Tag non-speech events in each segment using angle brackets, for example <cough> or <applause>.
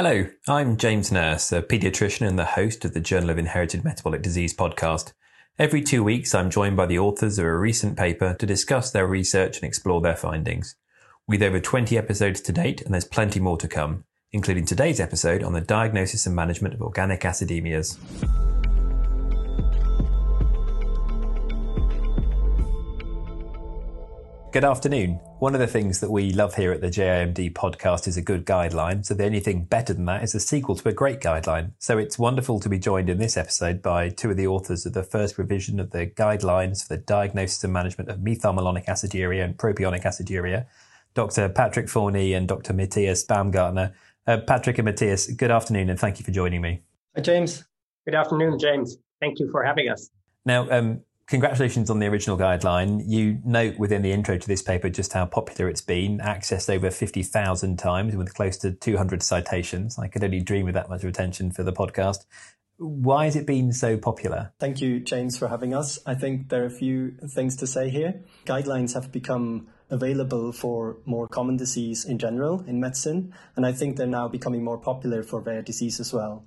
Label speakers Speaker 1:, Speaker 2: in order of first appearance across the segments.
Speaker 1: Hello, I'm James Nurse, a paediatrician and the host of the Journal of Inherited Metabolic Disease podcast. Every two weeks, I'm joined by the authors of a recent paper to discuss their research and explore their findings. With over 20 episodes to date, and there's plenty more to come, including today's episode on the diagnosis and management of organic acidemias. Good afternoon. One of the things that we love here at the JIMD podcast is a good guideline. So the only thing better than that is a sequel to a great guideline. So it's wonderful to be joined in this episode by two of the authors of the first revision of the guidelines for the diagnosis and management of methylmalonic aciduria and propionic aciduria, Dr. Patrick Forny and Dr. Matthias Baumgartner. Uh, Patrick and Matthias, good afternoon and thank you for joining me.
Speaker 2: Hi, James. Good afternoon, James. Thank you for having us.
Speaker 1: Now, um, congratulations on the original guideline. You note within the intro to this paper just how popular it's been, accessed over 50,000 times with close to 200 citations. I could only dream of that much attention for the podcast. Why has it been so popular?
Speaker 3: Thank you, James, for having us. I think there are a few things to say here. Guidelines have become available for more common disease in general in medicine, and I think they're now becoming more popular for rare disease as well.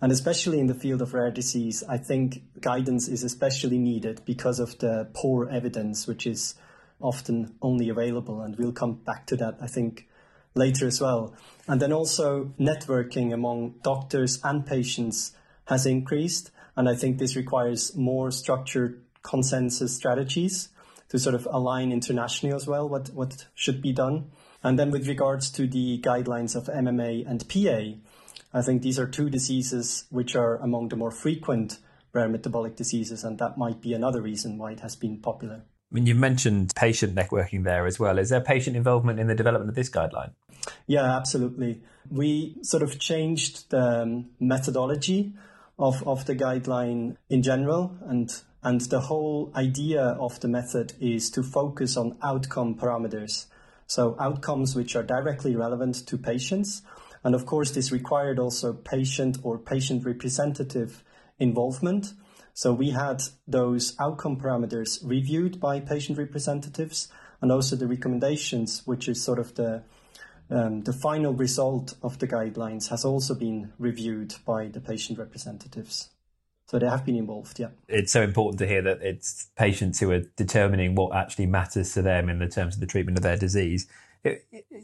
Speaker 3: And especially in the field of rare disease, I think guidance is especially needed because of the poor evidence, which is often only available. And we'll come back to that, I think, later as well. And then also networking among doctors and patients has increased. And I think this requires more structured consensus strategies to sort of align internationally as well what, what should be done. And then with regards to the guidelines of MMA and PA, I think these are two diseases which are among the more frequent rare metabolic diseases, and that might be another reason why it has been popular.
Speaker 1: I mean, you mentioned patient networking there as well. Is there patient involvement in the development of this guideline?
Speaker 3: Yeah, absolutely. We sort of changed the um, methodology of, of the guideline in general, and and the whole idea of the method is to focus on outcome parameters. So outcomes which are directly relevant to patients and of course, this required also patient or patient representative involvement. So we had those outcome parameters reviewed by patient representatives and also the recommendations, which is sort of the um, the final result of the guidelines has also been reviewed by the patient representatives. So they have been involved, yeah.
Speaker 1: It's so important to hear that it's patients who are determining what actually matters to them in the terms of the treatment of their disease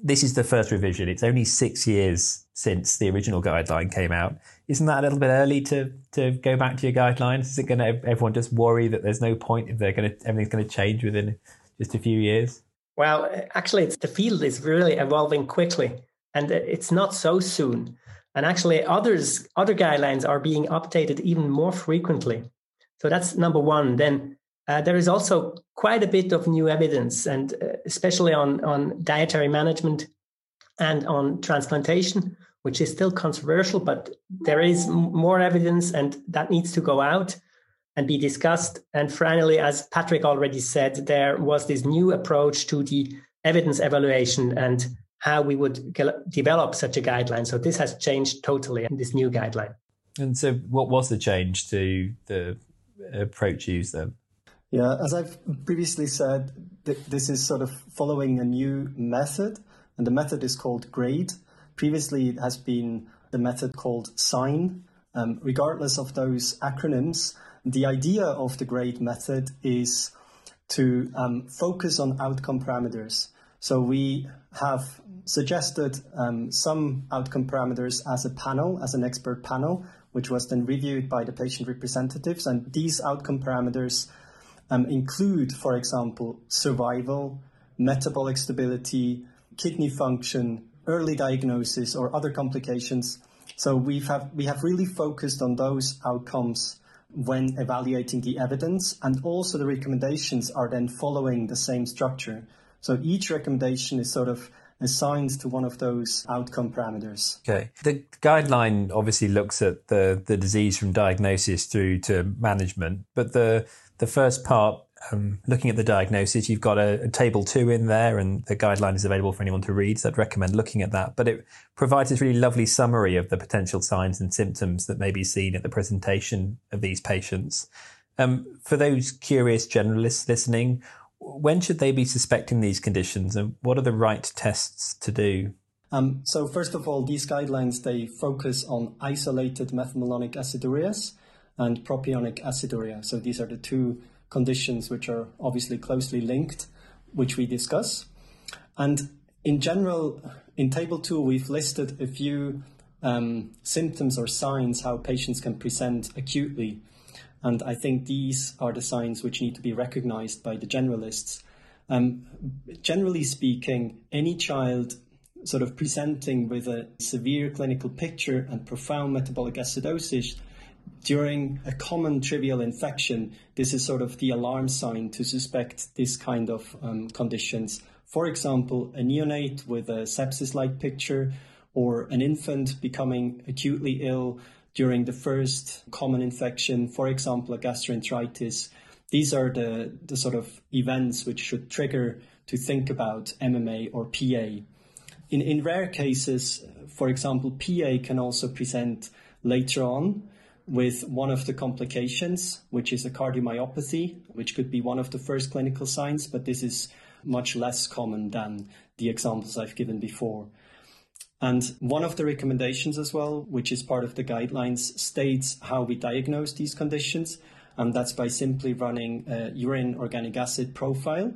Speaker 1: this is the first revision. It's only six years since the original guideline came out. Isn't that a little bit early to to go back to your guidelines? Is it going to everyone just worry that there's no point if they're going to everything's going to change within just a few years?
Speaker 2: Well, actually, the field is really evolving quickly, and it's not so soon. And actually, others other guidelines are being updated even more frequently. So that's number one. Then uh, there is also quite a bit of new evidence, and uh, especially on, on dietary management and on transplantation, which is still controversial, but there is more evidence, and that needs to go out and be discussed. And finally, as Patrick already said, there was this new approach to the evidence evaluation and how we would develop such a guideline. So this has changed totally in this new guideline.
Speaker 1: And so, what was the change to the approach used then?
Speaker 3: Yeah, as I've previously said, th- this is sort of following a new method, and the method is called GRADE. Previously, it has been the method called SIGN. Um, regardless of those acronyms, the idea of the GRADE method is to um, focus on outcome parameters. So we have suggested um, some outcome parameters as a panel, as an expert panel, which was then reviewed by the patient representatives. And these outcome parameters um, include, for example, survival, metabolic stability, kidney function, early diagnosis, or other complications. So we have we have really focused on those outcomes when evaluating the evidence, and also the recommendations are then following the same structure. So each recommendation is sort of assigned to one of those outcome parameters.
Speaker 1: Okay. The guideline obviously looks at the, the disease from diagnosis through to management, but the the first part, um, looking at the diagnosis, you've got a, a, table two in there, and the guideline is available for anyone to read. So I'd recommend looking at that. But it provides this really lovely summary of the potential signs and symptoms that may be seen at the presentation of these patients. Um, for those curious generalists listening, when should they be suspecting these conditions, and what are the right tests to do?
Speaker 3: Um, so first of all, these guidelines, they focus on isolated methylmalonic acidurias and propionic aciduria. So these are the two conditions which are obviously closely linked, which we discuss. And in general, in table two, we've listed a few um, symptoms or signs how patients can present acutely. And I think these are the signs which need to be recognized by the generalists. Um, generally speaking, any child sort of presenting with a severe clinical picture and profound metabolic acidosis during a common trivial infection, this is sort of the alarm sign to suspect this kind of um, conditions. For example, a neonate with a sepsis like picture or an infant becoming acutely ill during the first common infection, for example, a gastroenteritis. These are the, the sort of events which should trigger to think about MMA or PA. In, in rare cases, for example, PA can also present later on with one of the complications, which is a cardiomyopathy, which could be one of the first clinical signs, but this is much less common than the examples I've given before. And one of the recommendations as well, which is part of the guidelines, states how we diagnose these conditions. And that's by simply running a urine organic acid profile,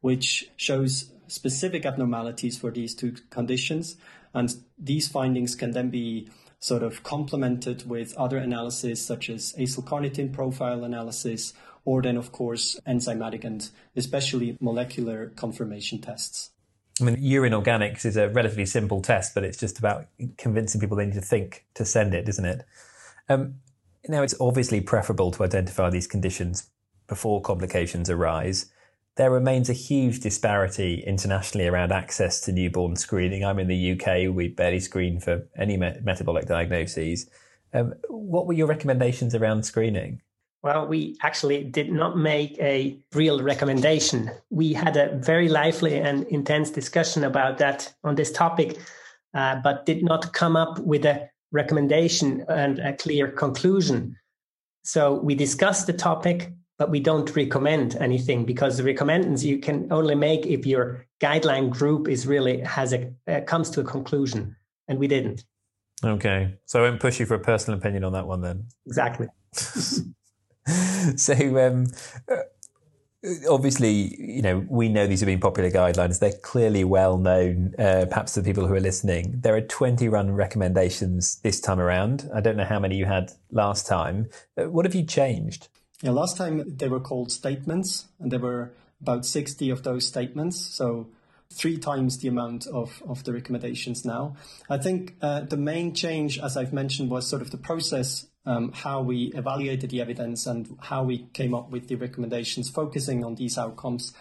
Speaker 3: which shows specific abnormalities for these two conditions. And these findings can then be sort of complemented with other analysis such as acylcarnitine profile analysis, or then, of course, enzymatic and especially molecular confirmation tests.
Speaker 1: I mean, urine organics is a relatively simple test, but it's just about convincing people they need to think to send it, isn't it? Um, now, it's obviously preferable to identify these conditions before complications arise there remains a huge disparity internationally around access to newborn screening. I'm in the UK, we barely screen for any metabolic diagnoses. Um, what were your recommendations around screening?
Speaker 2: Well, we actually did not make a real recommendation. We had a very lively and intense discussion about that on this topic, uh, but did not come up with a recommendation and a clear conclusion. So we discussed the topic, but we don't recommend anything because the recommendations you can only make if your guideline group is really has a uh, comes to a conclusion, and we didn't.
Speaker 1: Okay, so I won't push you for a personal opinion on that one then.
Speaker 2: Exactly. <laughs> <laughs>
Speaker 1: so, um, uh, obviously, you know, we know these have been popular guidelines. They're clearly well known, uh, perhaps to the people who are listening. There are 20 run recommendations this time around. I don't know how many you had last time. Uh, what have you changed?
Speaker 3: Yeah, last time they were called statements, and there were about 60 of those statements. So three times the amount of, of the recommendations now. I think uh, the main change, as I've mentioned, was sort of the process, um, how we evaluated the evidence and how we came up with the recommendations, focusing on these outcomes.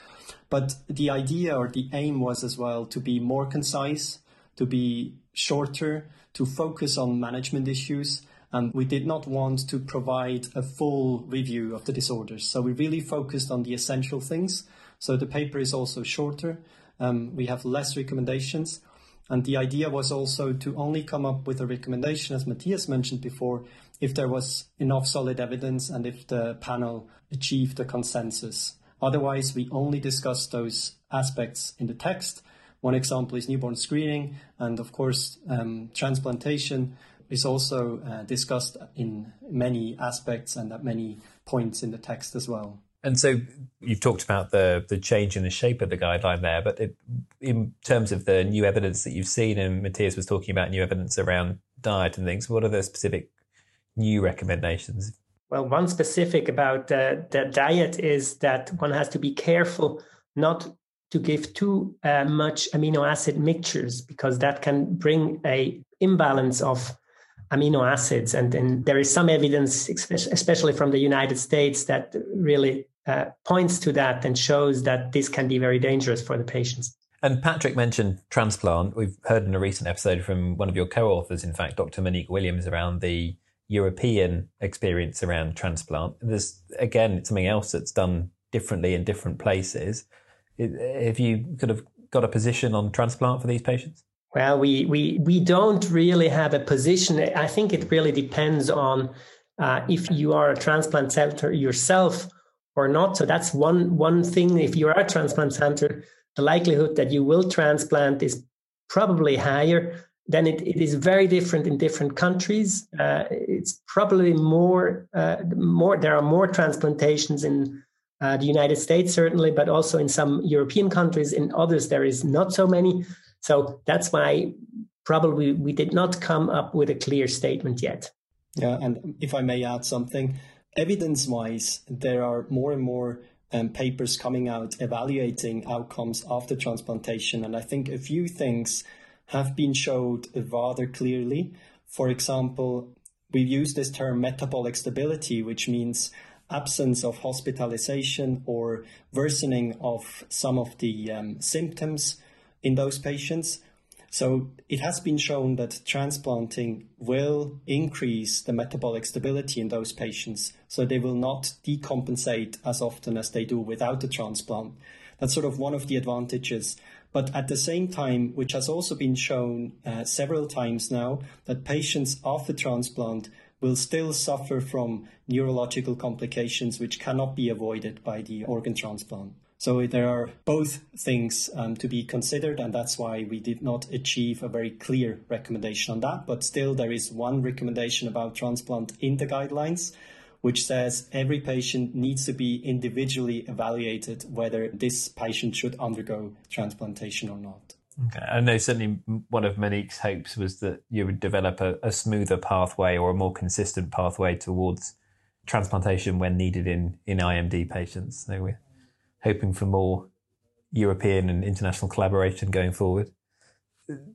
Speaker 3: But the idea or the aim was as well to be more concise, to be shorter, to focus on management issues and we did not want to provide a full review of the disorders. So we really focused on the essential things. So the paper is also shorter. Um, we have less recommendations. And the idea was also to only come up with a recommendation, as Matthias mentioned before, if there was enough solid evidence and if the panel achieved a consensus. Otherwise, we only discuss those aspects in the text. One example is newborn screening and, of course, um, transplantation is also uh, discussed in many aspects and at many points in the text as well.
Speaker 1: And so you've talked about the the change in the shape of the guideline there, but it, in terms of the new evidence that you've seen, and Matthias was talking about new evidence around diet and things. What are the specific new recommendations?
Speaker 2: Well, one specific about the, diet is that one has to be careful not to give too uh, much amino acid mixtures because that can bring a imbalance of amino acids. And, and there is some evidence, especially from the United States, that really uh, points to that and shows that this can be very dangerous for the patients.
Speaker 1: And Patrick mentioned transplant. We've heard in a recent episode from one of your co authors, in fact, Dr. Monique Williams, around the European experience around transplant. There's, again, something else that's done differently in different places. Have you kind of got a position on transplant for these patients?
Speaker 2: Well, we, we, we don't really have a position. I think it really depends on uh, if you are a transplant center yourself or not. So that's one, one thing. If you are a transplant center, the likelihood that you will transplant is probably higher. Then it, it is very different in different countries. Uh, it's probably more, uh, more. There are more transplantations in uh, the United States, certainly, but also in some European countries. In others, there is not so many. So that's why probably we did not come up with a clear statement yet.
Speaker 3: Yeah, and if I may add something, evidence wise, there are more and more um, papers coming out evaluating outcomes after transplantation. And I think a few things have been showed rather clearly. For example, we've used this term metabolic stability, which means absence of hospitalization or worsening of some of the um, symptoms in those patients. So it has been shown that transplanting will increase the metabolic stability in those patients. So they will not decompensate as often as they do without the transplant. That's sort of one of the advantages. But at the same time, which has also been shown uh, several times now, that patients after transplant will still suffer from neurological complications which cannot be avoided by the organ transplant. So there are both things um, to be considered, and that's why we did not achieve a very clear recommendation on that. But still, there is one recommendation about transplant in the guidelines, which says every patient needs to be individually evaluated whether this patient should undergo transplantation or not.
Speaker 1: Okay. I know certainly one of Monique's hopes was that you would develop a, a smoother pathway or a more consistent pathway towards transplantation when needed in, in IMD patients. So we're hoping for more European and international collaboration going forward.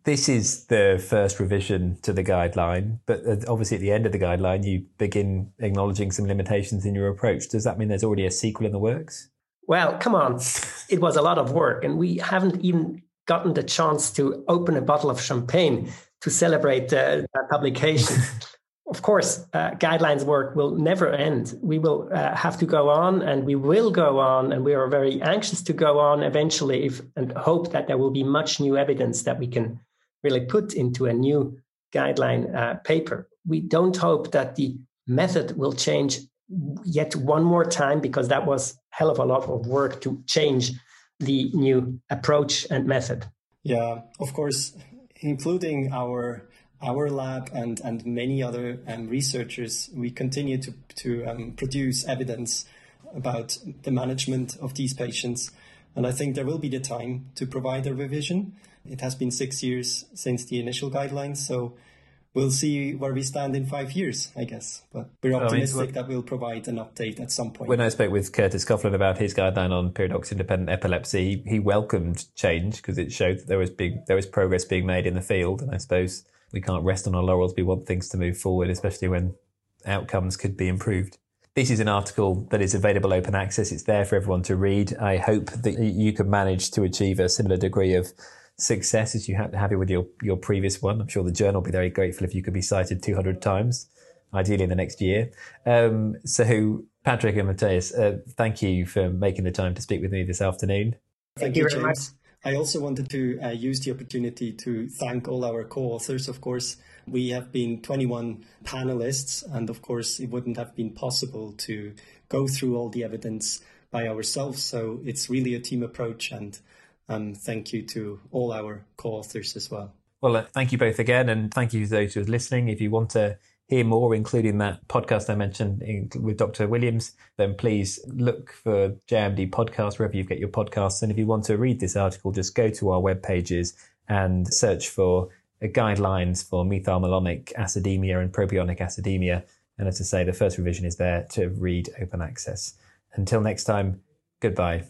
Speaker 1: This is the first revision to the guideline, but obviously at the end of the guideline, you begin acknowledging some limitations in your approach. Does that mean there's already a sequel in the works?
Speaker 2: Well, come on. It was a lot of work, and we haven't even gotten the chance to open a bottle of champagne to celebrate uh, that publication. Of course, uh, guidelines work will never end. We will uh, have to go on and we will go on, and we are very anxious to go on eventually if, and hope that there will be much new evidence that we can really put into a new guideline uh, paper. We don't hope that the method will change yet one more time because that was hell of a lot of work to change the new approach and method.
Speaker 3: Yeah, of course, including our our lab and, and many other um, researchers, we continue to, to um, produce evidence about the management of these patients. And I think there will be the time to provide a revision. It has been six years since the initial guidelines, so we'll see where we stand in five years, I guess. But we're optimistic I mean, that we'll provide an update at some point.
Speaker 1: When I spoke with Curtis Coughlin about his guideline on pyridoxine dependent epilepsy, he, he welcomed change because it showed that there was big there was progress being made in the field, and I suppose we can't rest on our laurels. We want things to move forward, especially when outcomes could be improved. This is an article that is available open access. It's there for everyone to read. I hope that you can manage to achieve a similar degree of success as you had with your, your previous one. I'm sure the journal will be very grateful if you could be cited 200 times, ideally in the next year. Um, so, Patrick and Matthias, uh, thank you for making the time to speak with me this afternoon.
Speaker 2: Thank, thank you very much.
Speaker 3: I also wanted to uh, use the opportunity to thank all our co-authors. Of course, we have been 21 panelists, and of course, it wouldn't have been possible to go through all the evidence by ourselves. So it's really a team approach, and um, thank you to all our co-authors as well.
Speaker 1: Well, uh, thank you both again, and thank you to those who are listening. If you want to hear more, including that podcast I mentioned in, with Dr. Williams, then please look for JIMD podcast wherever you get your podcasts. And if you want to read this article, just go to our web pages and search for guidelines for methylmalonic acidemia and propionic acidemia. And as I say, the first revision is there to read open access. Until next time, goodbye.